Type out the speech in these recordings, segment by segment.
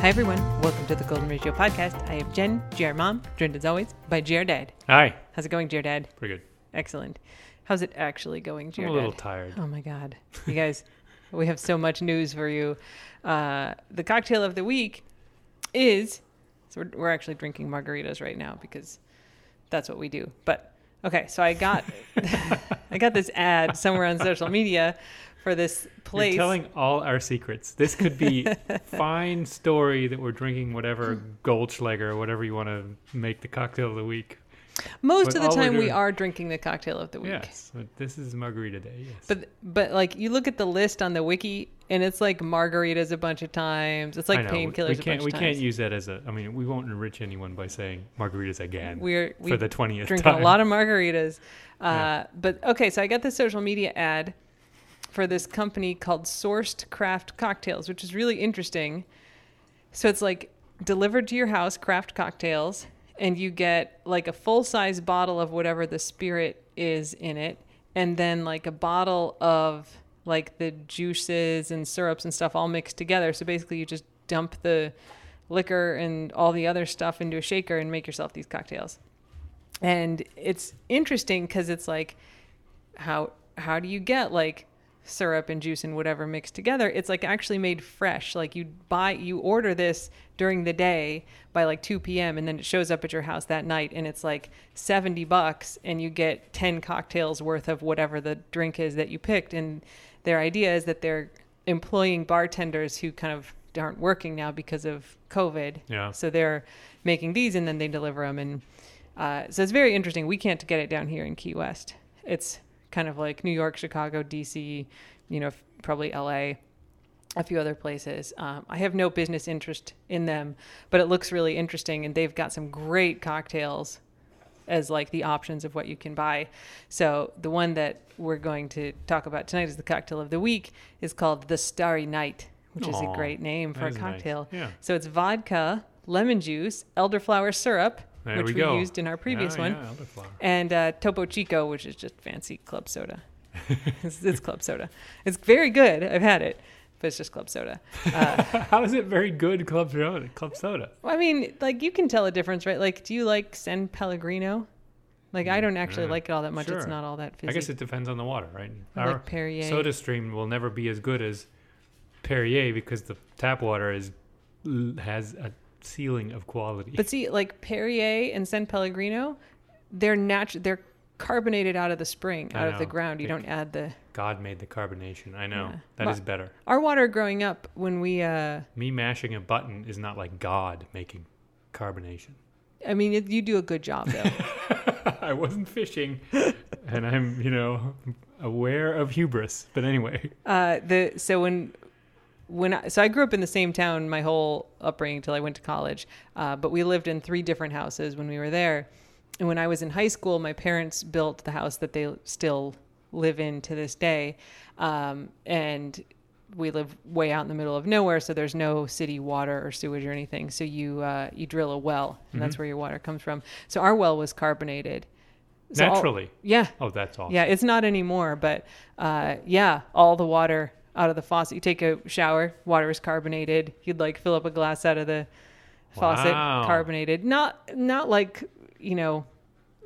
Hi, everyone. Welcome to the Golden Ratio podcast. I have Jen, GR Mom, joined as always by GR Dad. Hi. How's it going, GR Dad? Pretty good. Excellent. How's it actually going, GR I'm a Dad? little tired. Oh my God. You guys, we have so much news for you. Uh, the cocktail of the week is, so we're, we're actually drinking margaritas right now because that's what we do. But okay, so I got, I got this ad somewhere on social media for this place. You're telling all our secrets. This could be fine story that we're drinking whatever Goldschlager or whatever you want to make the cocktail of the week. Most but of the time we are drinking the cocktail of the week. Yes. this is margarita day. Yes. But but like you look at the list on the wiki and it's like margaritas a bunch of times. It's like painkillers We a can't. We of can't use that as a. I mean, we won't enrich anyone by saying margaritas again We're we for the twentieth drinking time. a lot of margaritas. Uh, Yeah. But okay, so I got this social media ad for this company called Sourced Craft Cocktails, which is really interesting. So it's like delivered to your house, craft cocktails, and you get like a full size bottle of whatever the spirit is in it, and then like a bottle of like the juices and syrups and stuff all mixed together. So basically, you just dump the liquor and all the other stuff into a shaker and make yourself these cocktails. And it's interesting because it's like, how how do you get like syrup and juice and whatever mixed together? It's like actually made fresh. Like you buy you order this during the day by like 2 p.m. and then it shows up at your house that night and it's like 70 bucks and you get 10 cocktails worth of whatever the drink is that you picked. And their idea is that they're employing bartenders who kind of aren't working now because of COVID. Yeah. So they're making these and then they deliver them. And uh, so it's very interesting. We can't get it down here in Key West. It's kind of like New York, Chicago, DC, you know, probably LA, a few other places. Um, I have no business interest in them, but it looks really interesting. And they've got some great cocktails as like the options of what you can buy. So the one that we're going to talk about tonight is the cocktail of the week is called the Starry Night, which is a great name for a is nice. cocktail. Yeah. So it's vodka, lemon juice, elderflower syrup, There which we we, used in our previous Yeah, one, yeah, and uh, Topo Chico, which is just fancy club soda. it's, it's club soda. It's very good. I've had it, but it's just club soda. Uh, How is it very good club soda? Club soda. I mean, like you can tell a difference, right? Like, do you like San Pellegrino? Like, I don't actually Yeah, like it all that much. It's not all that fizzy. I guess it depends on the water, right? I Our like Perrier. soda stream will never be as good as Perrier because the tap water is has a ceiling of quality. But see, like Perrier and San Pellegrino, they're natural. They're carbonated out of the spring, I out of the ground. You Yeah. don't add the. God made the carbonation. I know. Yeah. that Ma- is better. Our water growing up when we, uh Me mashing a button is not like God making carbonation. I mean, it, you do a good job though. I wasn't fishing, and I'm, you know, aware of hubris. But anyway, uh, the so when when I, so I grew up in the same town my whole upbringing until I went to college, uh, but we lived in three different houses when we were there. And when I was in high school, my parents built the house that they still live in to this day, um, and we live way out in the middle of nowhere, so there's no city water or sewage or anything. So you uh, you drill a well, and that's Mhm. where your water comes from. So our well was carbonated. So all- naturally. yeah, oh, that's awesome. yeah, it's not anymore, but uh, yeah, all the water out of the faucet. You take a shower, water is carbonated. You'd like fill up a glass out of the faucet, Wow. carbonated. Not not like you know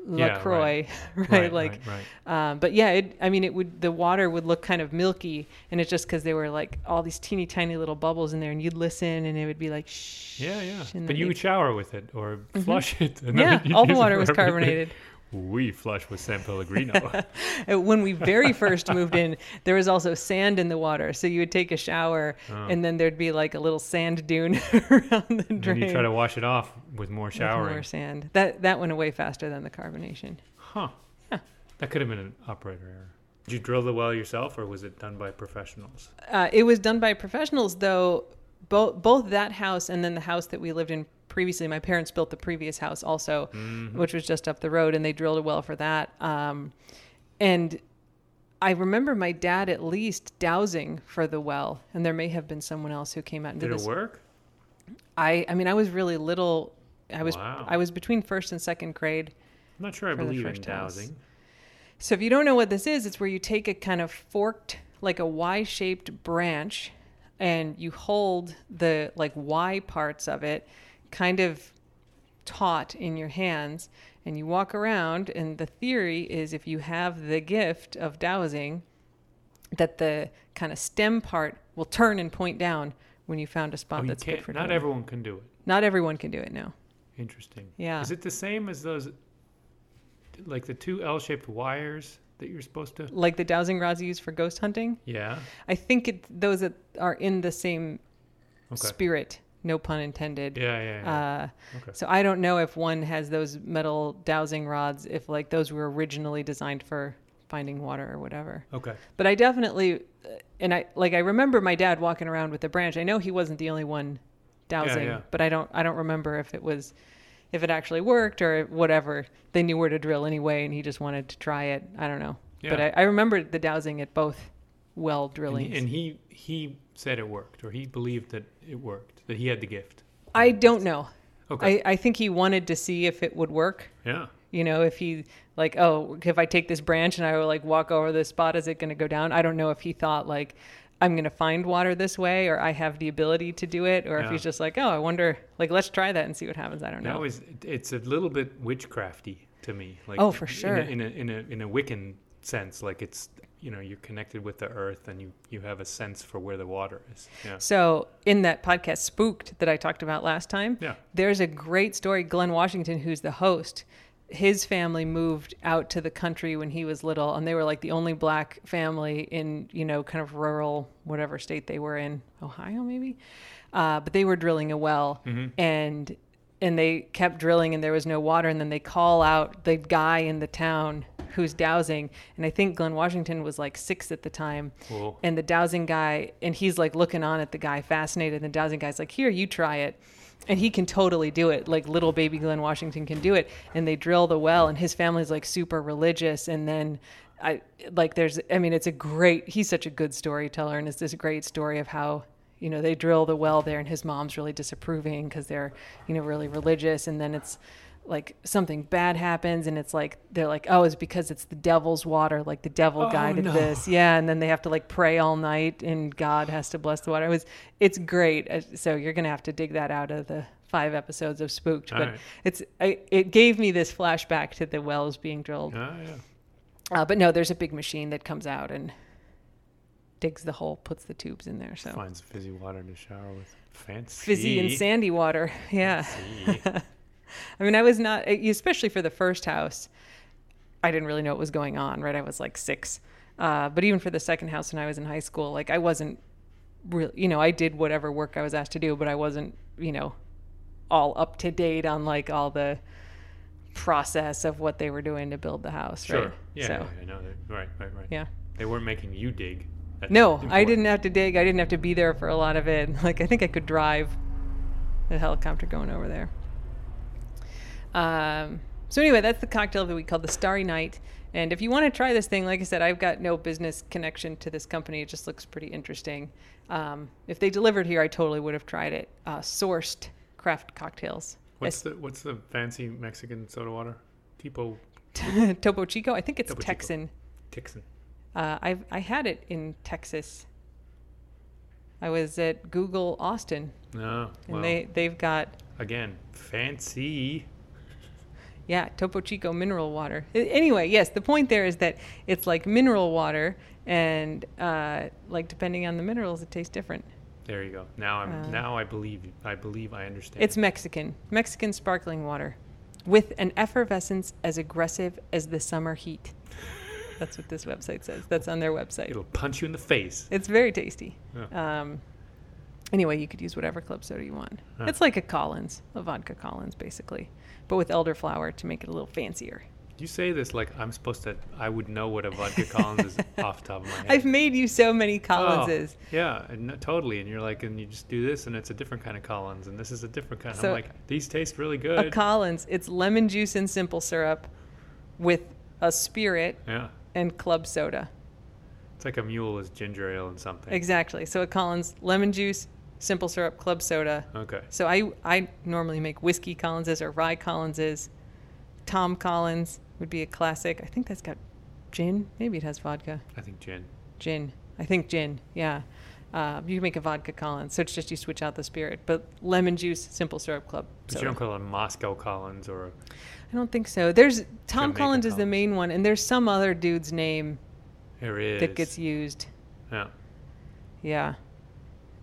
Yeah, Lacroix, right? Right, like, right, right. Um, but yeah, it, I mean, it would the water would look kind of milky, and it's just because there were like all these teeny tiny little bubbles in there, and you'd listen, and it would be like shh. Yeah, yeah. But you you'd- shower with it or flush it. and yeah, all the water was carbonated. We flush with San Pellegrino. When we very first moved in, there was also sand in the water. So you would take a shower, Oh. and then there'd be like a little sand dune around the drain. then you try to wash it off with more with showering. more sand. That that went away faster than the carbonation. Huh. Yeah. That could have been an operator error. Did you drill the well yourself, or was it done by professionals? Uh, it was done by professionals, though. Both both that house and then the house that we lived in previously. My parents built the previous house also, Mhm. which was just up the road, and they drilled a well for that. Um, and I remember my dad at least dowsing for the well, and there may have been someone else who came out and did, Did it this. work? I I mean I was really little. I was Wow. I was between first and second grade. I'm not sure I believe in first house. dowsing. So if you don't know what this is, it's where you take a kind of forked, like a Y-shaped branch, and you hold the like Y parts of it kind of taut in your hands and you walk around and the theory is if you have the gift of dowsing that the kind of stem part will turn and point down when you found a spot Oh, that's good for not drilling. everyone can do it. not everyone can do it no Interesting. yeah Is it the same as those, like the two L-shaped wires that you're supposed to? like the dowsing rods you use for ghost hunting Yeah. i think it those that are in the same Okay. spirit no pun intended Yeah, yeah, yeah. uh, okay. So I don't know if one has those metal dowsing rods, if like those were originally designed for finding water or whatever. Okay. But I definitely, uh, and I like I remember my dad walking around with a branch. I know he wasn't the only one dowsing, yeah. yeah. but I don't I don't remember if it was if it actually worked or whatever. They knew where to drill anyway, and he just wanted to try it. I don't know. But Yeah. I, I remember the dowsing at both well And drillings. he, and he he said it worked, or he believed that it worked, that he had the gift. I don't know. Okay. I, I think he wanted to see if it would work. yeah. You know, if he like, oh, if I take this branch and I will like walk over this spot, is it going to go down? I don't know if he thought like I'm going to find water this way, or I have the ability to do it, or if he's just like, oh, I wonder, like, let's try that and see what happens. I don't know. That was it's a little bit witchcrafty to me. Like Oh, for in a- sure. In a, in a in a Wiccan sense, like it's you know you're connected with the earth and you you have a sense for where the water is. Yeah. So in that podcast, Spooked, that I talked about last time, Yeah. there's a great story. Glenn Washington, who's the host, his family moved out to the country when he was little, and they were like the only black family in, you know, kind of rural, whatever state they were in, Ohio maybe. Uh, but they were drilling a well, and and they kept drilling, and there was no water, and then they call out the guy in the town who's dowsing, and I think Glenn Washington was like six at the time, Cool. and the dowsing guy and he's like looking on at the guy fascinated and the dowsing guy's like here you try it and he can totally do it like little baby glenn washington can do it and they drill the well and his family's like super religious and then i like there's i mean it's a great he's such a good storyteller and it's this great story of how you know they drill the well there and his mom's really disapproving because they're you know really religious. And then it's like something bad happens and it's like they're like oh it's because it's the devil's water like the devil Oh, guided no. this. Yeah. And then they have to like pray all night and god has to bless the water. It was it's great. Uh, so you're gonna have to dig that out of the five episodes of spooked. All but right. it's I, it gave me this flashback to the wells being drilled. Ah, yeah. uh, but no there's a big machine that comes out and digs the hole puts the tubes in there so Finds fizzy water to shower with. Fancy. fizzy and sandy water yeah I mean, I was not, e, especially for the first house, I didn't really know what was going on, right? I was like six. Uh, but even for the second house when I was in high school, like I wasn't really, you know, I did whatever work I was asked to do, but I wasn't, you know, all up to date on like all the process of what they were doing to build the house, Sure. right? Yeah, So, yeah, I know. Right, right, right. yeah. They weren't making you dig. No, I didn't have to dig. I didn't have to be there for a lot of it. Like I think I could drive the helicopter going over there. Um, so anyway, that's the cocktail that we called the Starry Night. And if you want to try this thing, like I said, I've got no business connection to this company. It just looks pretty interesting. Um, if they delivered here, I totally would have tried it. Uh, sourced craft cocktails. What's the what's the fancy Mexican soda water? Tipo Topo Chico. I think it's Topo Chico. Texan. Uh, I've I had it in Texas. I was at Google Austin, No. and well, they they've got again fancy. yeah Topo Chico mineral water. Anyway, yes, the point there is that it's like mineral water, and uh, like depending on the minerals, it tastes different. There you go. Now I'm Uh, now I believe. I believe I understand. It's Mexican, Mexican sparkling water, with an effervescence as aggressive as the summer heat. That's what this website says. That's on their website. It'll punch you in the face. It's very tasty. Yeah. Um, anyway, you could use whatever club soda you want. Huh. It's like a Collins, a vodka Collins, basically, but with elderflower to make it a little fancier. You say this like I'm supposed to. I would know what a vodka Collins is off the top of my head. I've made you so many Collinses. Oh, yeah, and totally. And you're like, and you just do this, and it's a different kind of Collins, and this is a different kind. So- I'm like, these taste really good. A. Collins, it's lemon juice and simple syrup with a spirit yeah, and club soda. it's like a mule is ginger ale and something. Exactly. So a Collins, lemon juice, simple syrup, club soda. Okay. So I I normally make whiskey Collinses or rye Collinses. Tom Collins would be a classic. I think that's got gin. Maybe it has vodka. I think gin. Gin. I think gin. Yeah. Uh, you can make a vodka Collins, so it's just you switch out the spirit. But lemon juice, simple syrup club. But soda. you don't call it a Moscow Collins or I don't think so. There's Tom Jamaica Collins is the main one, and there's some other dude's name there is. that gets used. Yeah. Yeah.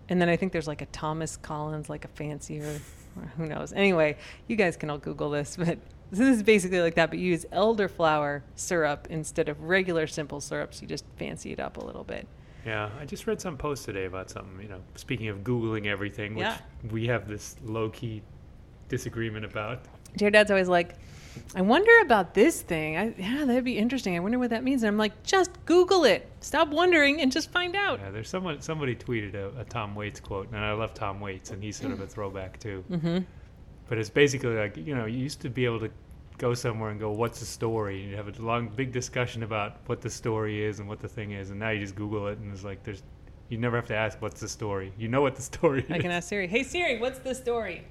And then I think there's like a Thomas Collins, like a fancier, or who knows. Anyway, you guys can all Google this, but this is basically like that, but you use elderflower syrup instead of regular simple syrups. You just fancy it up a little bit. Yeah, I just read some post today about something. You know, speaking of googling everything, which Yeah. we have this low key disagreement about. Your dad's always like, I wonder about this thing. I, yeah, that'd be interesting. I wonder what that means. And I'm like, just Google it. Stop wondering and just find out. Yeah, there's someone somebody tweeted a, a Tom Waits quote, and I love Tom Waits, and he's sort of a throwback too. Mm-hmm. But it's basically like you know, you used to be able to go somewhere and go, "What's the story?" and you have a long, big discussion about what the story is and what the thing is, and now you just Google it, and it's like there's, you never have to ask, "What's the story?" You know what the story is. I is. can ask Siri, hey Siri, what's the story?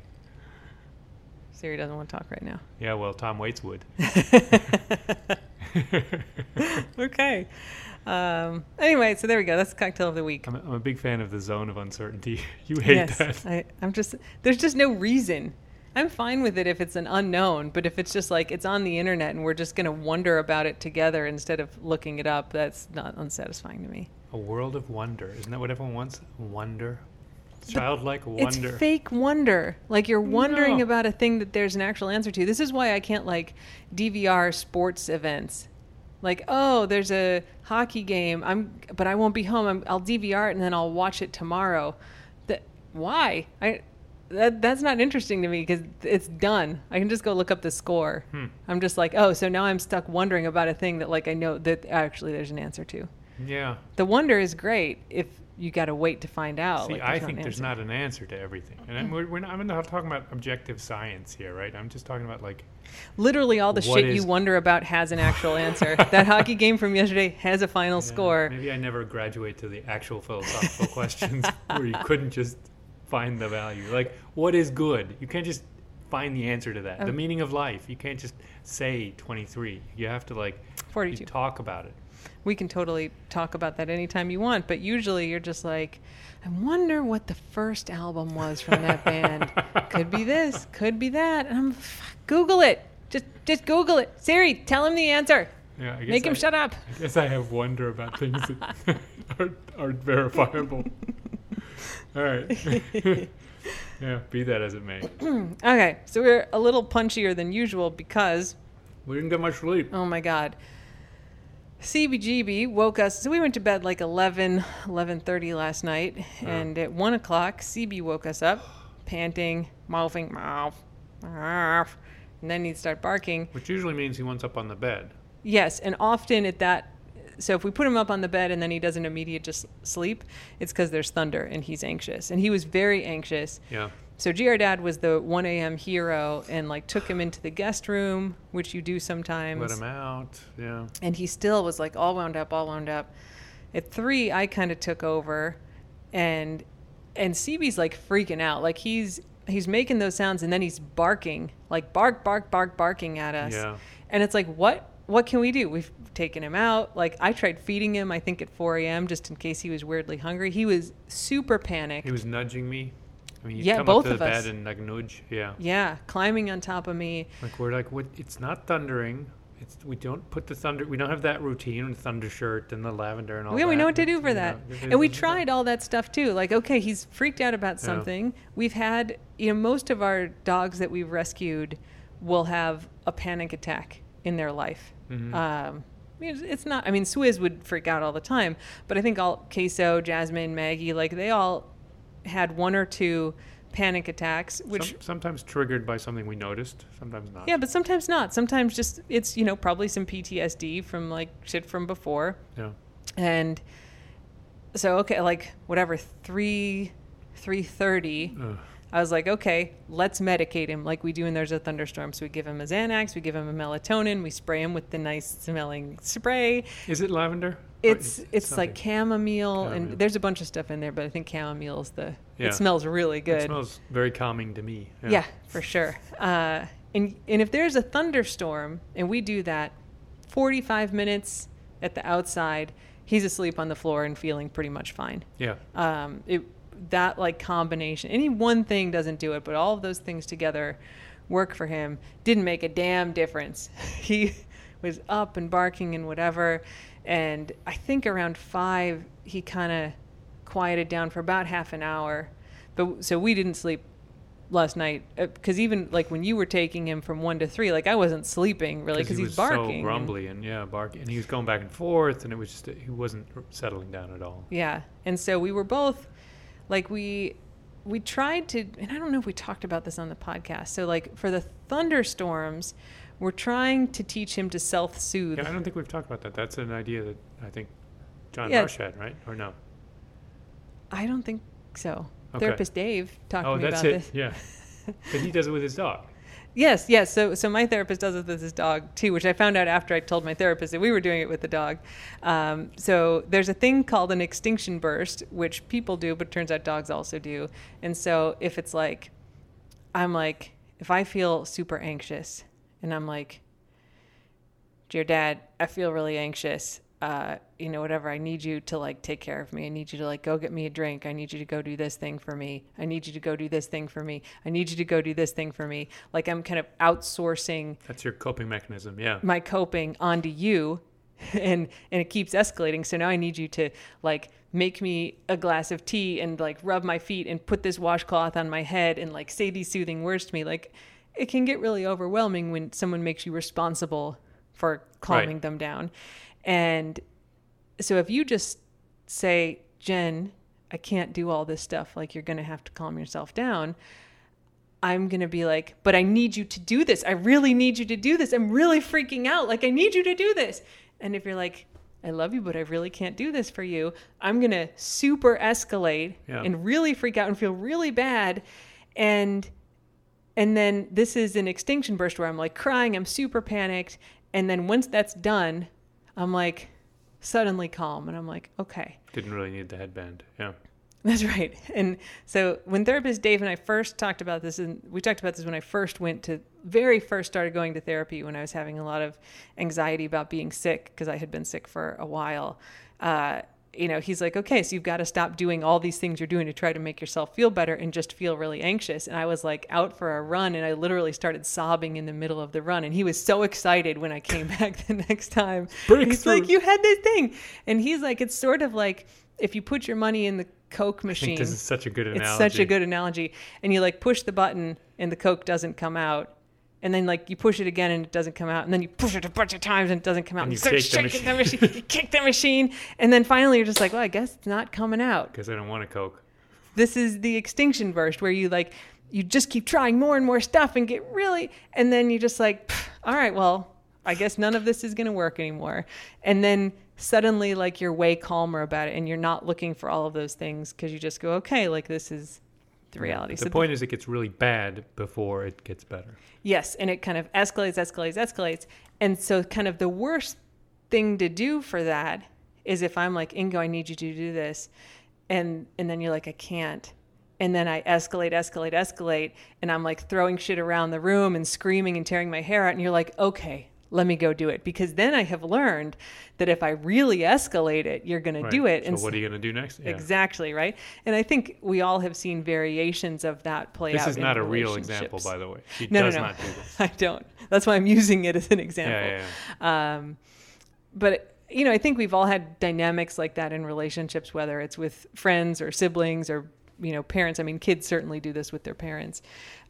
Siri doesn't want to talk right now. Yeah, well, Tom Waits would. okay. Um, anyway, so there we go. That's the cocktail of the week. I'm a, I'm a big fan of the zone of uncertainty. You hate yes, that. I, I'm just there's just no reason. I'm fine with it if it's an unknown, but if it's just like it's on the internet and we're just gonna wonder about it together instead of looking it up, that's not unsatisfying to me. A world of wonder. Isn't that what everyone wants? Wonder. Childlike wonder. It's fake wonder. Like you're wondering No. about a thing that there's an actual answer to. This is why I can't like DVR sports events. Like, oh, there's a hockey game. I'm, but I won't be home. I'm, I'll DVR it and then I'll watch it tomorrow. That why? I that that's not interesting to me because it's done. I can just go look up the score. Hmm. I'm just like, oh, so now I'm stuck wondering about a thing that like I know that actually there's an answer to. Yeah. The wonder is great if you got to wait to find out. See, like, I think there's not an answer to everything, and I'm, we're, we're not, I'm not talking about objective science here, right? I'm just talking about like Literally, all the shit you wonder about has an actual answer. that hockey game from yesterday has a final yeah, score. Maybe I never graduate to the actual philosophical questions where you couldn't just find the value. Like, what is good? You can't just find the answer to that. the Um, meaning of life. You can't just say 23. You have to like 42. talk about it. We can totally talk about that anytime you want, but usually you're just like, I wonder what the first album was from that band. Could be this, could be that. And I'm, "Fuck, Google it. Just, just Google it. Siri, tell him the answer. Yeah, I guess Make him I, shut up. I guess I have wonder about things that aren't, aren't verifiable. All right. yeah, be that as it may. Okay, so we're a little punchier than usual because We didn't get much sleep. Oh my God. CBGB woke us. So we went to bed like 11, 11.30 last night. Uh. And at 1 o'clock, CB woke us up, panting, mouthing, mouth, mouth. And then he'd start barking. Which usually means he wants up on the bed. Yes, and often at that, so if we put him up on the bed and then he doesn't immediately just sleep, it's because there's thunder and he's anxious. And he was very anxious. Yeah. So GR Dad was the 1 a.m. hero and like took him into the guest room, which you do sometimes Let him out. Yeah. and he still was like all wound up, all wound up. At three, I kind of took over, and and CB's like freaking out, like he's he's making those sounds, and then he's barking, like bark, bark, bark, barking at us. Yeah. And it's like, what what can we do? We've taken him out. Like I tried feeding him, I think at 4 a.m. just in case he was weirdly hungry. He was super panicked. He was nudging me. I mean, Yeah, come both up to of the us. bed and like nudge. Yeah. yeah, climbing on top of me. Like we're like, what? It's not thundering. It's we don't put the thunder. We don't have that routine with thunder shirt and the lavender and all Yeah, that. we know what to do for you that. know, And we tried all that stuff too. Like, okay, he's freaked out about Yeah. something. We've had, you know, most of our dogs that we've rescued will have a panic attack in their life. Mhm. Um, I mean, it's- it's not, I mean, Swizz would freak out all the time, but I think all Queso, Jasmine, Maggie, like they all had one or two panic attacks, which Some- sometimes triggered by something we noticed. Sometimes not. yeah, but sometimes not. Sometimes just it's you know probably some PTSD from like shit from before. Yeah. And so okay, like whatever three three thirty. I was like, okay, let's medicate him like we do when there's a thunderstorm. So we give him a Xanax, we give him a melatonin, we spray him with the nice smelling spray. Is it lavender? It's it's something? like chamomile, Chamomile. and there's a bunch of stuff in there, but I think chamomile is the. Yeah. It smells really good. It smells very calming to me. Yeah, for sure. Uh, and and if there's a thunderstorm and we do that, 45 minutes at the outside, he's asleep on the floor and feeling pretty much fine. Yeah. Um, it that like combination, any one thing doesn't do it, but all of those things together work for him. Didn't make a damn difference. he was up and barking and whatever, and I think around five he kind of quieted down for about half an hour. But so we didn't sleep last night uh, because even like when you were taking him from one to three, like I wasn't sleeping really because he he's barking. so grumbly and, yeah, barking, and he was going back and forth, and it was just he wasn't settling down at all. Yeah, and so we were both like we we tried to, and I don't know if we talked about this on the podcast. So like for the thunderstorms, we're trying to teach him to self-soothe. Yeah, I don't think we've talked about that. That's an idea that I think John Yeah. Rush had, right? Or no? I don't think so. Okay. Therapist Dave talked oh, to me that's about it. this. Yeah. but he does it with his dog. Yes, yes. So, so my therapist does it with his dog too, which I found out after I told my therapist that we were doing it with the dog. Um, so there's a thing called an extinction burst, which people do, but turns out dogs also do. And so if it's like, I'm like, if I feel super anxious, and I'm like, dear dad, I feel really anxious. Uh, you know, whatever. I need you to like take care of me. I need you to like go get me a drink. I need you to go do this thing for me. I need you to go do this thing for me. I need you to go do this thing for me. Like I'm kind of outsourcing That's your coping mechanism. Yeah. my coping onto you and and it keeps escalating so now i need you to like make me a glass of tea and like rub my feet and put this washcloth on my head and like say these soothing words to me like it can get really overwhelming when someone makes you responsible for calming Right. them down and so if you just say jen i can't do all this stuff like you're going to have to calm yourself down I'm going to be like, but I need you to do this. I really need you to do this. I'm really freaking out. Like, I need you to do this. And if you're like, I love you, but I really can't do this for you, I'm going to super escalate Yeah. and really freak out and feel really bad. And, and then this is an extinction burst where I'm like crying, I'm super panicked. And then once that's done, I'm like suddenly calm. And I'm like, okay, Didn't really need the headband. Yeah. that's right. And so when therapist Dave and I first talked about this, and we talked about this when I first went to, very first started going to therapy when I was having a lot of anxiety about being sick because I had been sick for a while. Uh, you know, he's like, okay, so you've got to stop doing all these things you're doing to try to make yourself feel better and just feel really anxious. And I was like out for a run and I literally started sobbing in the middle of the run. And he was so excited when I came back the next time. He's like, you had this thing. And he's like, it's sort of like if you put your money in the Coke machine. this is such a good analogy. It's such a good analogy. And you like push the button and the Coke doesn't come out. And then like you push it again and it doesn't come out. And then you push it a bunch of times and it doesn't come out. And And you kick the shaking the machine. you kick the machine. And then finally you're just like, well, I guess it's not coming out. Because I don't want a Coke. This is the extinction burst where you like you just keep trying more and more stuff and get really and then you're just like, all right, well, I guess none of this is going to work anymore. And then suddenly like you're way calmer about it and you're not looking for all of those things because you just go, okay, like this is the reality. The So point is, it gets really bad before it gets better. Yes, and it kind of escalates, escalates, escalates. And so, kind of the worst thing to do for that is if I'm like, Ingo, I need you to do this, and and then you're like, I can't, and then I escalate, escalate, escalate, and I'm like throwing shit around the room and screaming and tearing my hair out, and you're like, okay. Let me go do it because then I have learned that if I really escalate it, you're going to do it. So and what are you going to do next? Yeah. Exactly right, and I think we all have seen variations of that play out. This is not a real example, by the way. She No, no, does no. not do this. I don't. That's why I'm using it as an example. Yeah, yeah, Um, but you know, I think we've all had dynamics like that in relationships, whether it's with friends or siblings or you know parents. I mean, kids certainly do this with their parents,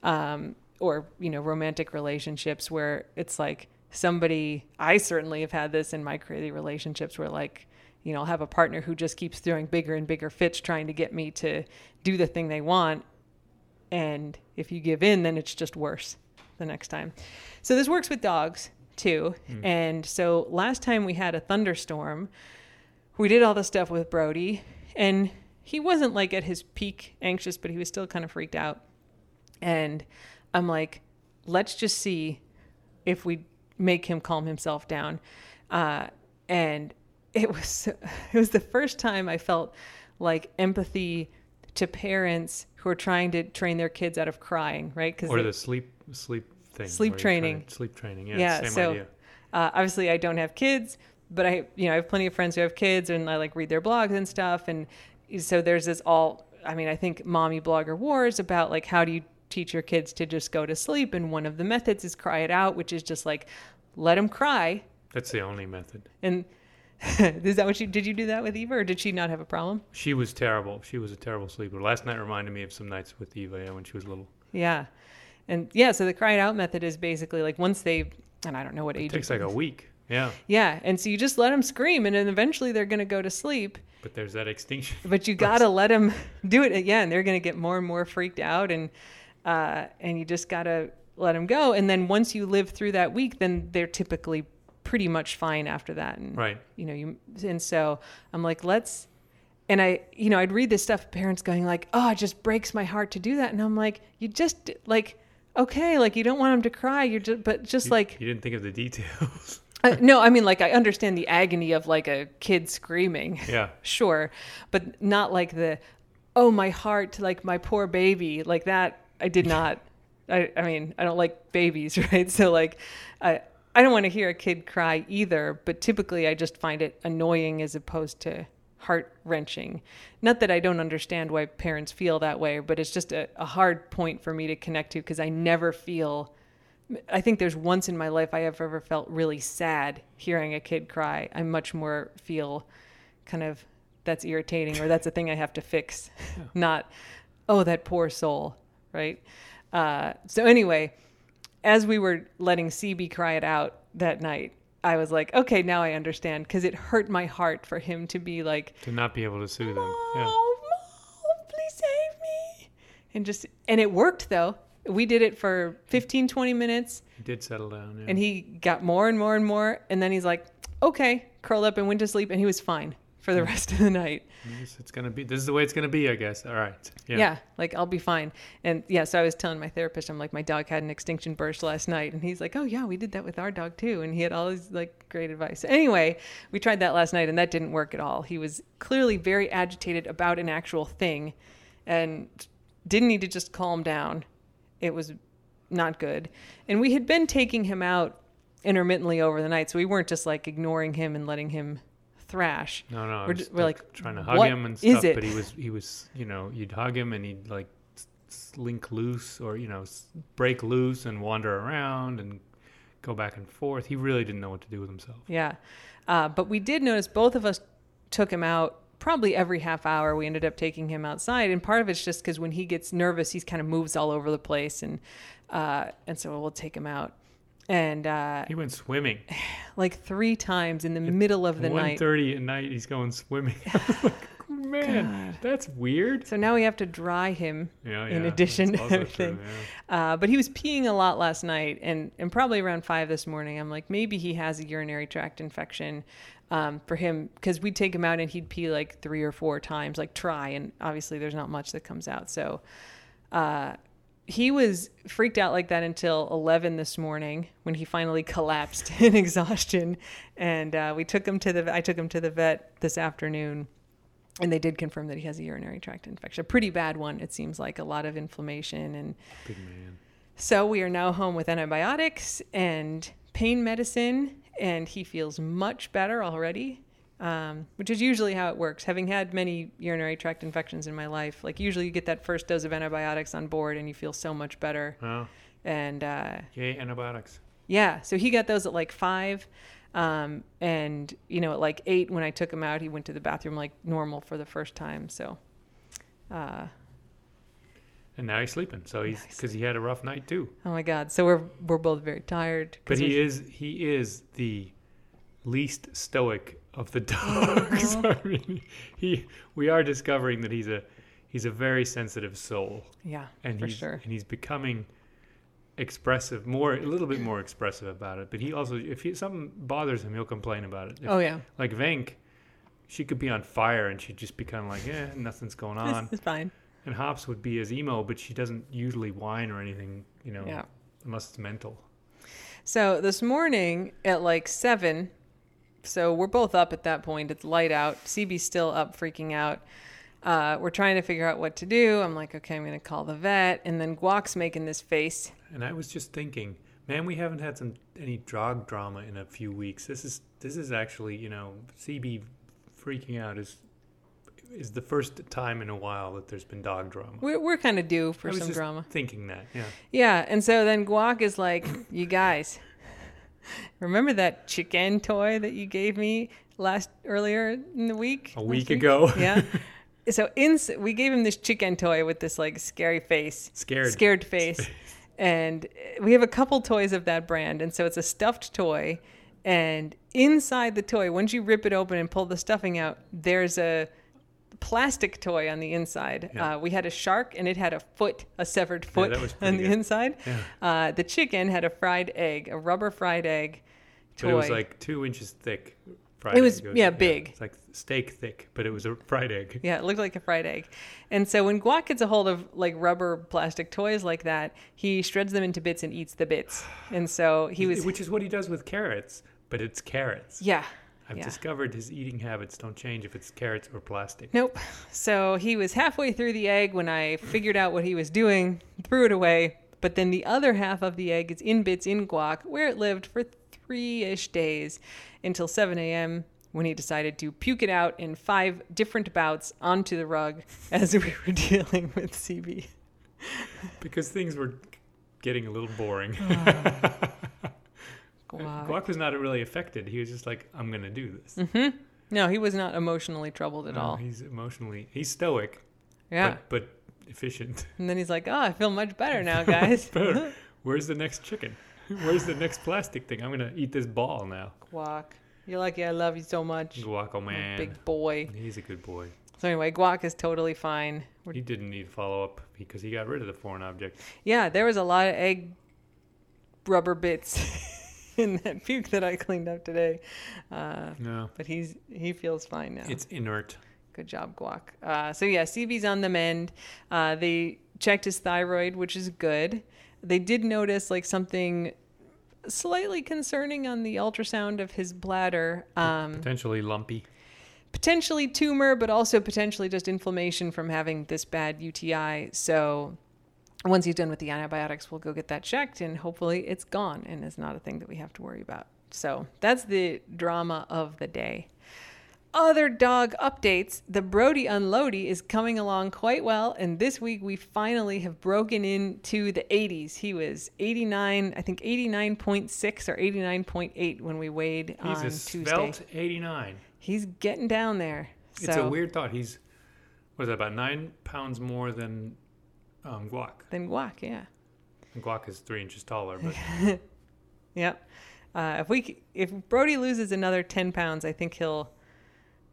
um, or you know, romantic relationships where it's like somebody. I certainly have had this in my crazy relationships where like. You know, I'll have a partner who just keeps throwing bigger and bigger fits trying to get me to do the thing they want. And if you give in, then it's just worse the next time. So this works with dogs too. Hmm. And so last time we had a thunderstorm, we did all the stuff with Brody, and he wasn't like at his peak anxious, but he was still kind of freaked out. And I'm like, let's just see if we make him calm himself down. Uh, and it was it was the first time I felt like empathy to parents who are trying to train their kids out of crying, right? Because Or the sleep sleep thing. Sleep trying training. Sleep training. Yeah. Yeah, Same so- idea. uh, obviously I don't have kids, but I, you know, I have plenty of friends who have kids and I like read their blogs and stuff. And so there's this all, I mean, I think mommy blogger wars about like, how do you teach your kids to just go to sleep? And one of the methods is cry it out, which is just like, let them cry. That's the only method. And is that what you, did you do that with Eva or did she not have a problem? She was terrible. She was a terrible sleeper. Last night reminded me of some nights with Eva yeah, when she was little. Yeah. And yeah, so the cry it out method is basically like once they, and I don't know what age It takes like a week. Yeah. Yeah. And so you just let them scream and then eventually they're going to go to sleep. But there's that extinction. But you got to let them do it again. They're going to get more and more freaked out and, uh, and you just got to let them go. And then once you live through that week, then they're typically pretty much fine after that. And, Right. you know, you, and so I'm like, let's, and I, you know, I'd read this stuff, parents going like, oh, it just breaks my heart to do that. And I'm like, you just like, okay, like you don't want them to cry. You're just, but just You- like, you didn't think of the details. uh, no, I mean, like I understand the agony of like a kid screaming, yeah. sure, but not like the, oh my heart, like my poor baby, like that. I did not. I, I mean, I don't like babies, right? So like, I I don't want to hear a kid cry either. But typically, I just find it annoying as opposed to heart wrenching. Not that I don't understand why parents feel that way, but it's just a, a hard point for me to connect to because I never feel. I think there's once in my life I have ever felt really sad hearing a kid cry. I much more feel kind of that's irritating or that's a thing I have to fix, not oh that poor soul, right? Uh, so anyway, as we were letting CB cry it out that night, I was like, okay, now I understand because it hurt my heart for him to be like, To not be able to soothe them. "Oh, Yeah. Mom, please save me," and just and it worked though. We did it for 15, 20 minutes, He did settle down. Yeah. and he got more and more and more, and then he's like, okay, curled up and went to sleep, and he was fine for the rest of the night. It's gonna be. This is the way it's gonna be, I guess. All right. Yeah. Yeah. like I'll be fine. And yeah, so I was telling my therapist, I'm like, my dog had an extinction burst last night, and he's like, oh yeah, we did that with our dog too, and he had all these like great advice. Anyway, we tried that last night, and that didn't work at all. He was clearly very agitated about an actual thing, and didn't need to just calm down. It was not good, and we had been taking him out intermittently over the night, so we weren't just like ignoring him and letting him thrash. No, no. We're we're like, trying to hug him and stuff, it?" but he was he was you know you'd hug him and he'd like slink loose or you know break loose and wander around and go back and forth. He really didn't know what to do with himself. Yeah. Uh, but we did notice both of us took him out probably every half hour. We ended up taking him outside. And part of it's just because when he gets nervous, he's kind of moves all over the place. And, uh, and so we'll take him out. And uh, He went swimming. like three times in the middle of the night. thirty at night, he's going swimming. I was like, man, that's weird. So now we have to dry him Yeah, in yeah, addition that's to everything. true, yeah. Uh, but he was peeing a lot last night, and and probably around five this morning. I'm like, maybe he has a urinary tract infection. Um, for him, because we'd take him out and he'd pee like three or four times, like try, and obviously there's not much that comes out. So, uh, he was freaked out like that until 11 this morning when he finally collapsed in exhaustion, and uh, we took him to the. I took him to the vet this afternoon and they did confirm that he has a urinary tract infection, a pretty bad one. It seems like a lot of inflammation, and Big man. so we are now home with antibiotics and pain medicine, and he feels much better already. Um, which is usually how it works. Having had many urinary tract infections in my life, like usually you get that first dose of antibiotics on board and you feel so much better. Oh, And uh, yay, antibiotics. yeah, so he got those at like five. Um, and, you know, at like eight, when I took him out, he went to the bathroom like normal for the first time. So, uh, And now he's sleeping. So he's because he had a rough night too. oh my God. So we're, we're both very tired. But he is he is the least stoic of the dogs. I mean, he we are discovering that he's a he's a very sensitive soul, yeah, and for he's sure. and he's becoming expressive, more a little bit more expressive about it. But he also, if he, something bothers him, he'll complain about it. If, Oh yeah. Like Venk, she could be on fire and she'd just be kind of like, eh, nothing's going on. It's, it's fine. and Hops would be as emo, but she doesn't usually whine or anything, you know, Yeah. unless it's mental. So this morning at like seven, so we're both up at that point. It's light out. CB's still up, freaking out. Uh, we're trying to figure out what to do. I'm like, okay, I'm going to call the vet. And then Guac's making this face. And I was just thinking, Man, we haven't had some any dog drama in a few weeks. This is this is actually, you know, CB freaking out is is the first time in a while that there's been dog drama. We're, we're kind of due for I was some just drama. Thinking that, yeah. Yeah, and so then Guac is like, "You guys, remember that chicken toy that you gave me last earlier in the week? A Last week ago. yeah. So in we gave him this chicken toy with this like scary face, Scared. scared face, and we have a couple toys of that brand, and so it's a stuffed toy, and inside the toy, once you rip it open and pull the stuffing out, there's a plastic toy on the inside. Yeah. Uh, we had a shark, and it had a foot, a severed foot was on the good. inside. Yeah. Uh, the chicken had a fried egg, a rubber fried egg toy. But it was like two inches thick. Fried It was- egg. yeah, big. It's like steak thick, but it was a fried egg. Yeah, it looked like a fried egg. And so when Guac gets a hold of like rubber plastic toys like that, he shreds them into bits and eats the bits. And so he was, Which is what he does with carrots, but it's carrots. yeah. I've yeah. discovered his eating habits don't change if it's carrots or plastic. Nope. So he was halfway through the egg when I figured out what he was doing, threw it away. But then the other half of the egg is in bits in guac, where it lived for three ish days until 7 a.m. when he decided to puke it out in five different bouts onto the rug as we were dealing with CB. Because things were getting a little boring. Ah. Guac. Guac was not really affected. He was just like, I'm going to do this. Mm-hmm. No, he was not emotionally troubled at No, all. He's emotionally, he's stoic, Yeah. but, but efficient. and then he's like, oh, I feel much better now, guys. Better. Where's the next chicken? Where's the next plastic thing? I'm going to eat this ball now. Guac. You're lucky I love you so much. Guaco a man. Big boy. He's a good boy. So anyway, Guac is totally fine. We're He didn't need follow up because he got rid of the foreign object. Yeah, there was a lot of egg rubber bits in that puke that I cleaned up today. Uh, No. but he's he feels fine now. It's inert. Good job, Guac. Uh, so yeah, CB's on the mend. Uh, they checked his thyroid, which is good. They did notice like something slightly concerning on the ultrasound of his bladder. Um, Potentially lumpy. potentially tumor, but also potentially just inflammation from having this bad UTI. So once he's done with the antibiotics, we'll go get that checked and hopefully it's gone and is not a thing that we have to worry about. So that's the drama of the day. Other dog updates. The Brody Unloady is coming along quite well, and this week we finally have broken into the 80s. He was 89, I think 89.6 or 89.8 when we weighed He's on a Tuesday. svelte 89. He's getting down there. It's So- a weird thought. He's, what is that, about nine pounds more than um, guac. Then guac, yeah, And guac is three inches taller, but yep. Uh, if we if Brody loses another ten pounds, I think he'll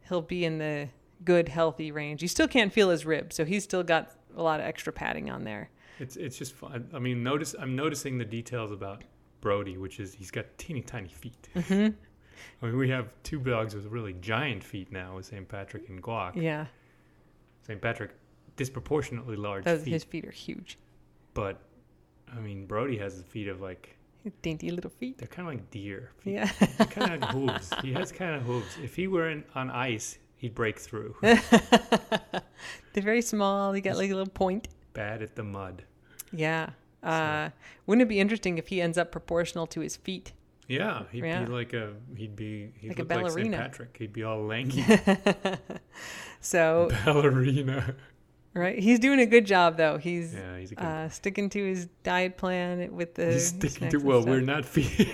he'll be in the good healthy range. You still can't feel his ribs, so he's still got a lot of extra padding on there. it's it's just fun. I mean, notice I'm noticing the details about Brody, which is he's got teeny tiny feet. Mm-hmm. I mean, we have two dogs with really giant feet now with St. Patrick and Guac. Yeah, St. Patrick, disproportionately large those, feet, his feet are huge, but I mean, Brody has the feet of like dainty little feet. they're kind of like deer. Feet. Yeah, kind of like hooves. He has kind of hooves. If he were in, on ice, he'd break through. they're very small. They got like a little point. Bad at the mud. Yeah. Uh, wouldn't it be interesting if he ends up proportional to his feet? Yeah, he'd Yeah. be like a he'd be he'd Like a look like St. Patrick. He'd be all lanky So ballerina. Right, he's doing a good job though. He's Yeah, he's a good. uh, sticking to his diet plan with the he's sticking to well. We're not feeding.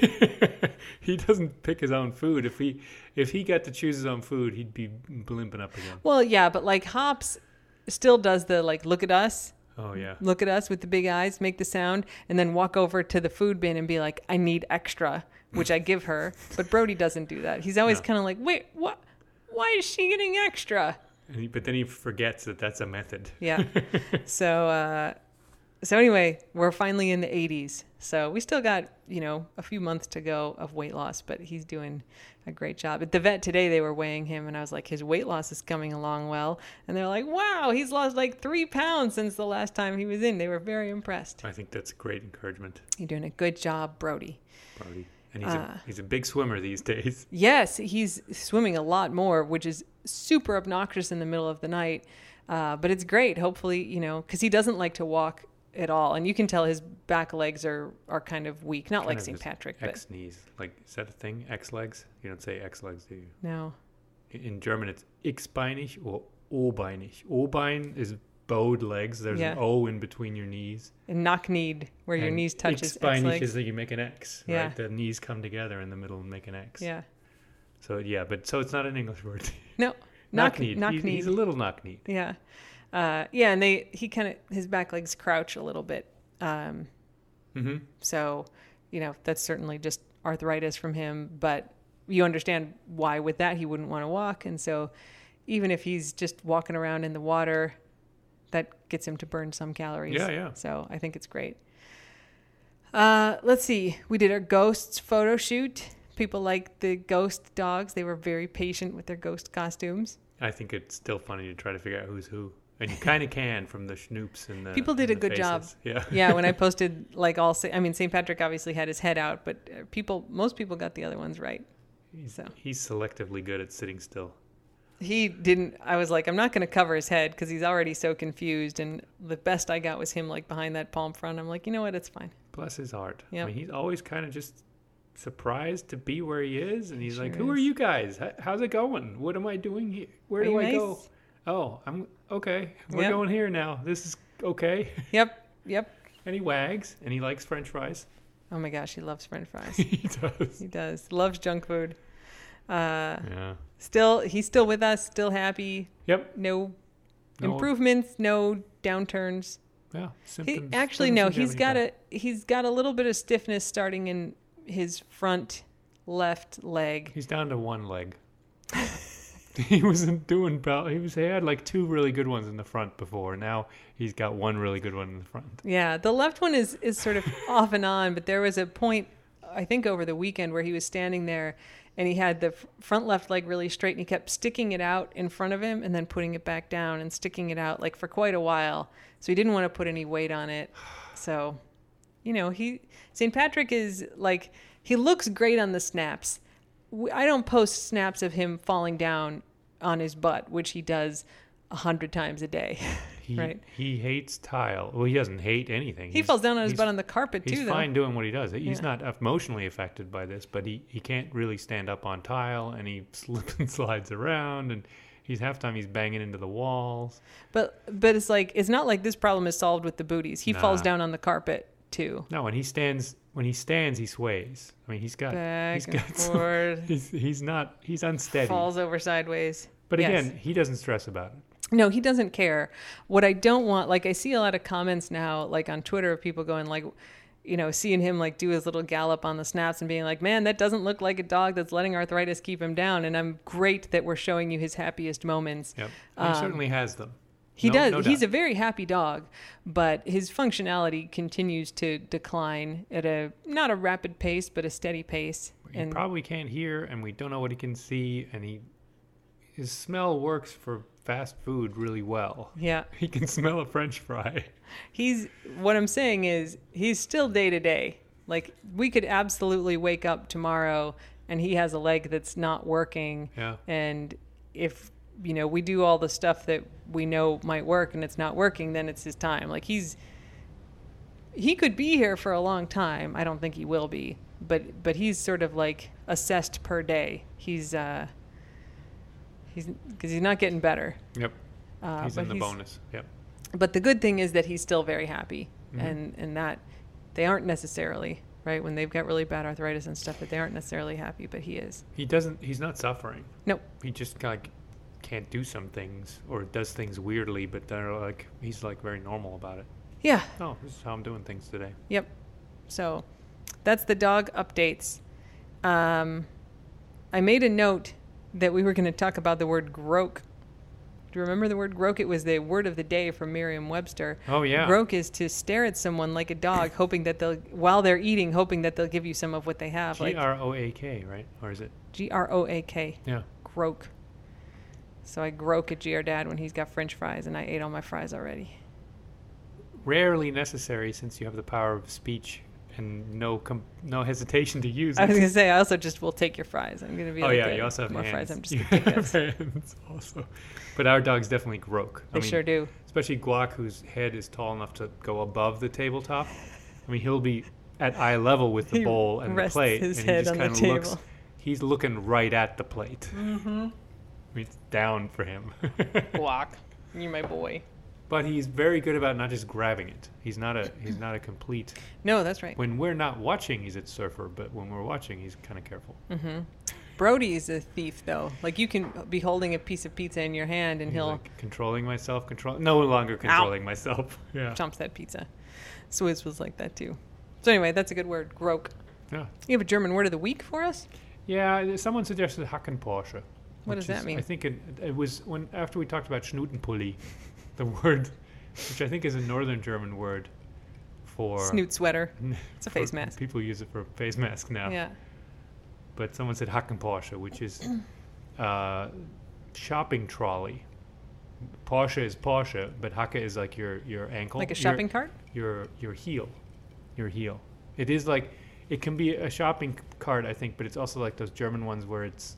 he doesn't pick his own food. If he if he got to choose his own food, he'd be blimping up again. Well, yeah, but like Hops still does the like look at us, Oh yeah. look at us with the big eyes, make the sound, and then walk over to the food bin and be like, "I need extra," which I give her. But Brody doesn't do that. He's always No. kind of like, "Wait, what? Why is she getting extra?" He, but then he forgets that that's a method. Yeah. so uh so anyway, we're finally in the 80s. So we still got, you know, a few months to go of weight loss, but he's doing a great job. At the vet today, they were weighing him, and I was like, his weight loss is coming along well. And they're like, wow, he's lost like three pounds since the last time he was in. They were very impressed. I think that's great encouragement, You're doing a good job, Brody. Brody. And he's Uh. a he's a big swimmer these days. Yes, he's swimming a lot more, which is super obnoxious in the middle of the night. Uh, but it's great. Hopefully, you know, because he doesn't like to walk at all, and you can tell his back legs are are kind of weak. Not Kind like St. Patrick, but X knees. Like, is that a thing? X legs? You don't say X legs, do you? no. In- German, it's X-beinig or O-beinig. O-bein is bowed legs. There's Yeah. an O in between your knees. And knock kneed, where your knees touch his X X-beinig is that you make an X, Yeah. right? The knees come together in the middle and make an X. Yeah. So yeah, but so it's not an English word. No. knock kneed. knock he's, kneed. he's a little knock kneed. Yeah. Uh, yeah, and they he kind of his back legs crouch a little bit. Um, Mm-hmm. so, you know, that's certainly just arthritis from him, but you understand why with that he wouldn't want to walk and so even if he's just walking around in the water that gets him to burn some calories. Yeah, yeah. So, I think it's great. Uh, let's see. We did our ghosts photo shoot. People like the ghost dogs. They were very patient with their ghost costumes. I think it's still funny to try to figure out who's who, and you kind of can from the schnoops and the People did a good job. Yeah. yeah, when I posted like all, I mean, St. Patrick obviously had his head out, but uh, people, most people got the other ones right. He's, So. he's selectively good at sitting still. He didn't. I was like, I'm not going to cover his head because he's already so confused. And the best I got was him like behind that palm front. I'm like, you know what? It's fine. Bless his heart. Yep. I mean, he's always kind of just surprised to be where he is, and he's like, Sure "Who are you guys? How's it going? What am I doing here? Where do I go? Oh, I'm okay. We're Yep. going here now. This is okay." Yep. Yep. and he wags, and he likes French fries. Oh my gosh, he loves French fries. he does. he does. Loves junk food. Uh, Yeah. still, he's still with us. Still happy. Yep. No, No- improvements. No downturns. Yeah. He, Symptoms. actually, doesn't no. seem to have He's got a he's got a little bit of stiffness starting in his front left leg. He's down to one leg. he wasn't doing well. He was. He had like two really good ones in the front before. Now he's got one really good one in the front. Yeah, the left one is is sort of off and on, but there was a point I think over the weekend where he was standing there and he had the front left leg really straight and he kept sticking it out in front of him and then putting it back down and sticking it out like for quite a while. So he didn't want to put any weight on it. So, you know, he St. Patrick is like he looks great on the snaps. I don't post snaps of him falling down on his butt, which he does a hundred times a day. He, Right. He hates tile. Well, he doesn't hate anything. he He's- falls down on his butt on the carpet He's too, though. fine doing what he does. He's Yeah. not emotionally affected by this, but he, he can't really stand up on tile, and he slips and slides around, and he's half time he's banging into the walls. But but it's like it's not like this problem is solved with the booties. He falls down on the carpet too. No, when he stands, when he stands, he sways. I mean, he's got, Back he's and got, some- he's, he's not, he's unsteady. Falls over sideways. But Yes. again, he doesn't stress about it. No, he doesn't care. What I don't want, like I see a lot of comments now, like on Twitter, of people going like, you know, seeing him like do his little gallop on the snaps and being like, man, that doesn't look like a dog that's letting arthritis keep him down. And I'm great that we're showing you his happiest moments. Yep. He Um, certainly has them. He No- does. no He's a very happy dog, but his functionality continues to decline at a not a rapid pace, but a steady pace. He And probably can't hear, and we don't know what he can see, and he his smell works for fast food really well. yeah, He can smell a French fry. he's what I'm saying is he's still day to day. Like we could absolutely wake up tomorrow and he has a leg that's not working, Yeah. and if you know we do all the stuff that we know might work and it's not working, then it's his time. Like he's he could be here for a long time. I don't think he will be, but but he's sort of like assessed per day. He's uh he's because he's not getting better. Yep. Uh, he's in the bonus. Yep. But the good thing is that he's still very happy, Mhm. and and that they aren't necessarily right when they've got really bad arthritis and stuff. That they aren't necessarily happy, but he is. He doesn't. He's not suffering. Nope. He just like can't do some things or does things weirdly, but they're like he's like very normal about it. Yeah. Oh, this is how I'm doing things today. Yep. So that's the dog updates. Um, I made a note that we were going to talk about the word groak. Do you remember the word groak? It was the word of the day from Merriam-Webster. Oh yeah. Groak is to stare at someone like a dog, hoping that they'll, while they're eating, hoping that they'll give you some of what they have. G R O A K, right? Or is it? G R O A K. Yeah. Groak. So I groak at GR Dad when he's got French fries, and I ate all my fries already. Rarely necessary since you have the power of speech and no com- no hesitation to use I was gonna say I also just will take your fries. I'm gonna be Oh like, yeah, you also have more hands. fries. I'm just You gonna take hands also. But our dogs definitely groak. They sure do. Especially Guac, whose head is tall enough to go above the tabletop. I mean, he'll be at eye level with the He bowl and the plate, his and head he just kind of looks. He's looking right at the plate. Mm-hmm. I mean, it's down for him. Guac, you're my boy. but he's very good about not just grabbing it. He's not a he's not a complete. No, that's right. When we're not watching, he's a surfer. But when we're watching, he's kind of careful. Mm-hmm. Brody is a thief, though. Like you can be holding a piece of pizza in your hand, and He's he'll like controlling myself, control no longer controlling myself. Yeah. chomps that pizza. Swizz was like that too. So anyway, that's a good word. Groak. Yeah. You have a German word of the week for us? Yeah, someone suggested Hackenporsche. What does that is- mean? I think it, it was when after we talked about Schnutenpulli, the word, which I think is a northern German word for Snoot sweater. It's a face mask. People use it for face mask now. Yeah. But someone said Hackenporsche, which is uh, shopping trolley. Porsche is Porsche, but Hacke is like your your ankle, Like a your- shopping cart? your your heel, your heel. It is like it can be a shopping cart, I think, but it's also like those German ones where it's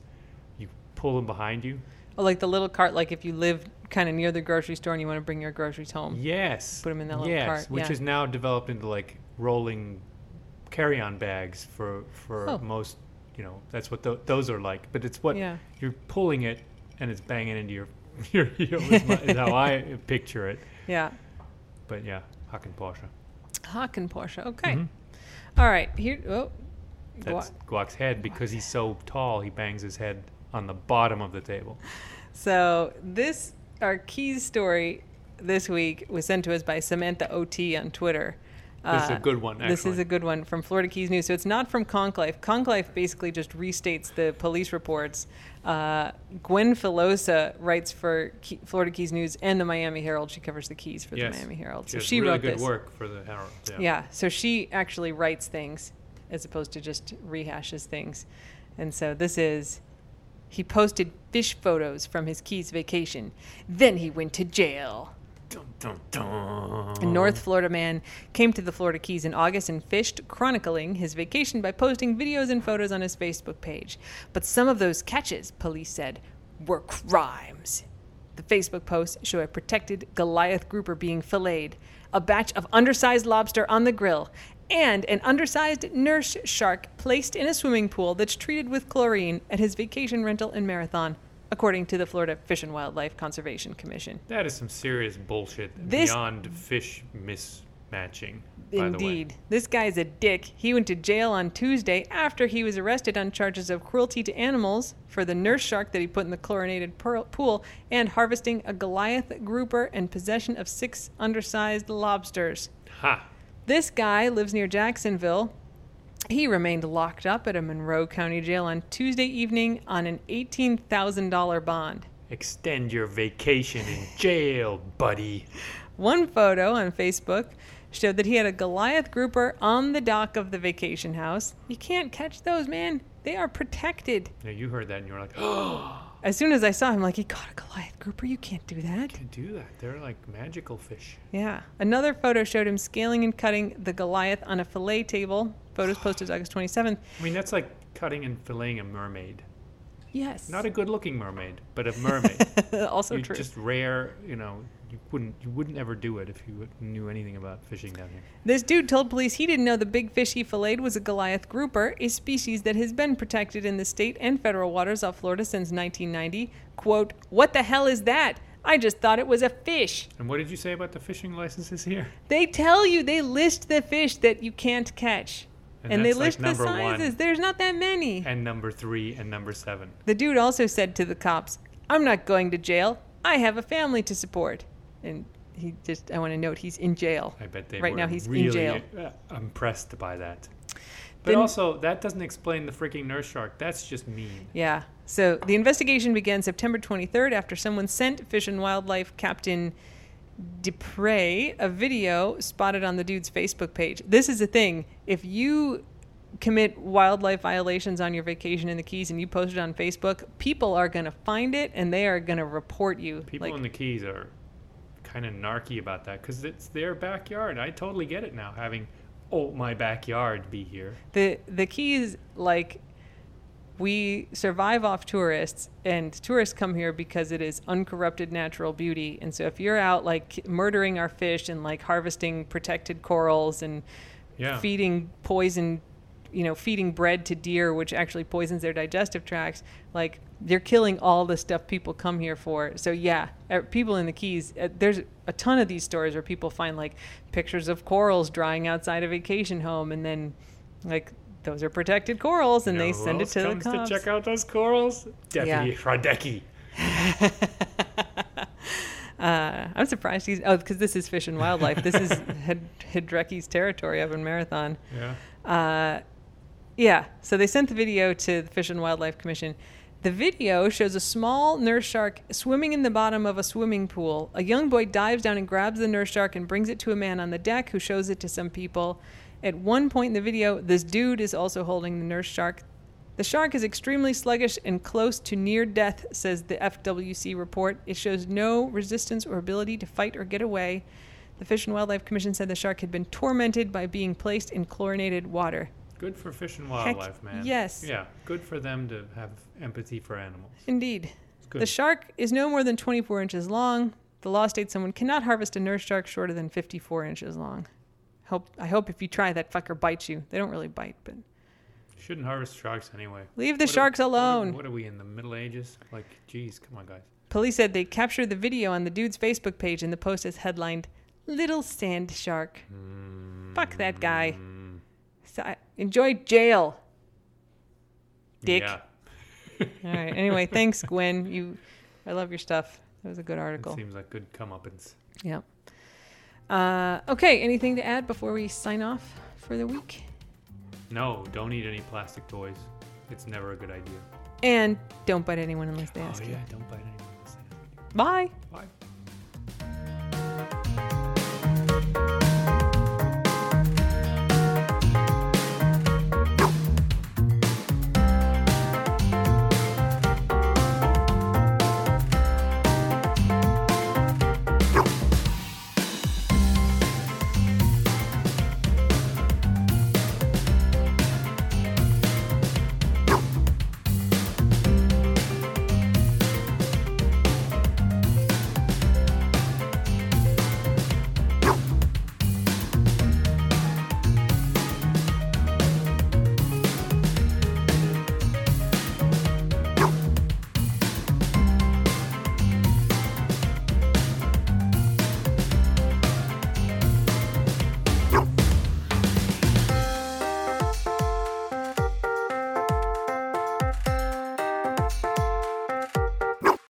pull them behind you. Oh, like the little cart, like if you live kind of near the grocery store and you want to bring your groceries home. Yes, Put them in that little yes, cart, which yeah. is now developed into like rolling carry-on bags for for Oh. most. You know, that's what tho- those are like. But it's what Yeah. you're pulling it, and it's banging into your your heel. Is, my, is how I picture it. Yeah. But yeah, Hackenporsche. Haken Porsche. Okay. Mhm. All right. Here. Oh. That's Gua- Guac's head because he's so tall. He bangs his head on the bottom of the table. So this our keys story this week was sent to us by Samantha OT on Twitter. This is a Uh, good one. This is a good one from Florida Keys News. So it's not from Konk Life. Conclave basically just restates the police reports. Uh, Gwen Filosa writes for Key, Florida Keys News and the Miami Herald. She covers the Keys for Yes. the Miami Herald. She So does she really wrote good this. work for the Herald. Yeah. Yeah. So she actually writes things as opposed to just rehashes things. And so this is he posted fish photos from his Keys vacation. Then he went to jail. Dun, dun, dun. A North Florida man came to the Florida Keys in August and fished, chronicling his vacation by posting videos and photos on his Facebook page. But some of those catches, police said, were crimes. The Facebook posts show a protected Goliath grouper being filleted, a batch of undersized lobster on the grill, and an undersized nurse shark placed in a swimming pool that's treated with chlorine at his vacation rental in Marathon, according to the Florida Fish and Wildlife Conservation Commission. That is some serious bullshit This- beyond fish mismatching. By Indeed. This guy's a dick. He went to jail on Tuesday after he was arrested on charges of cruelty to animals for the nurse shark that he put in the chlorinated pool and harvesting a Goliath grouper and possession of six undersized lobsters. Ha! This guy lives near Jacksonville. He remained locked up at a Monroe County jail on Tuesday evening on an $18,000 bond. Extend your vacation in jail, buddy. One photo on Facebook showed that he had a Goliath grouper on the dock of the vacation house. You can't catch those, man. They are protected. Now you heard that and you were like, oh, As soon as I saw him, like, he caught a Goliath grouper. You can't do that. You can do that. They're like magical fish. Yeah. Another photo showed him scaling and cutting the Goliath on a fillet table. Photos posted August 27th. I mean, that's like cutting and filleting a mermaid. Yes. Not a good-looking mermaid, but a mermaid. also you true. just rare, you know. You wouldn't, you wouldn't ever do it if you knew anything about fishing down here. This dude told police he didn't know the big fish he filleted was a Goliath grouper, a species that has been protected in the state and federal waters off Florida since 1990. Quote, What the hell is that? I just thought it was a fish. And what did you say about the fishing licenses here? They tell you, they list the fish that you can't catch. And And, they like list the number one. sizes. There's not that many. And number three and number seven. The dude also said to the cops, I'm not going to jail. I have a family to support. And he just, I want to note, he's in jail. I bet they Right now he's in really jail. uh, impressed by that. But Then- also, that doesn't explain the freaking nurse shark. That's just mean. Yeah. So the investigation began September 23rd after someone sent Fish and Wildlife Captain Dupre a video spotted on the dude's Facebook page. This is the thing. If you commit wildlife violations on your vacation in the Keys and you post it on Facebook, people are going to find it and they are going to report you. People like, in the Keys are kind of narky about that because it's their backyard. I totally get it now, having oh my backyard be here. The the key is like we survive off tourists and tourists come here because it is uncorrupted natural beauty and so if you're out like murdering our fish and like harvesting protected corals and Yeah. feeding poison you know feeding bread to deer which actually poisons their digestive tracts like they're killing all the stuff people come here for so yeah uh, people in the keys uh, there's a ton of these stories where people find like pictures of corals drying outside a vacation home and then like those are protected corals and You know they send it to the comes cops to check out those corals. Deputy Yeah. Radecki. uh, I'm surprised he's oh because this is Fish and Wildlife. This is Hed- Hedrecki's territory up in Marathon. Yeah. Uh, yeah, so they sent the video to the Fish and Wildlife Commission. The video shows a small nurse shark swimming in the bottom of a swimming pool. A young boy dives down and grabs the nurse shark and brings it to a man on the deck who shows it to some people. At one point in the video, this dude is also holding the nurse shark. The shark is extremely sluggish and close to near death, says the FWC report. It shows no resistance or ability to fight or get away. The Fish and Wildlife Commission said the shark had been tormented by being placed in chlorinated water. Good for fish and wildlife, man. yes. Yeah. Good for them to have empathy for animals. Indeed. It's good. The shark is no more than 24 inches long. The law states someone cannot harvest a nurse shark shorter than 54 inches long. Hope I hope if you try that fucker bites you. They don't really bite, but Shouldn't harvest sharks anyway. leave the What are- sharks what are- alone. What are, we in the Middle Ages? Like, geez, come on, guys. Police said they captured the video on the dude's Facebook page and the post is headlined "Little Sand Shark." Hmm. Fuck that guy. So I, enjoy jail. Dick. Yeah. All right. Anyway, thanks, Gwen. You, I love your stuff. That was a good It article. seems like good comeuppance. Yep. Uh, okay. Anything to add before we sign off for the week? No, don't eat any plastic toys. It's never a good idea. And don't bite anyone unless they Oh ask you. yeah, don't bite anyone. else. Bye. Bye.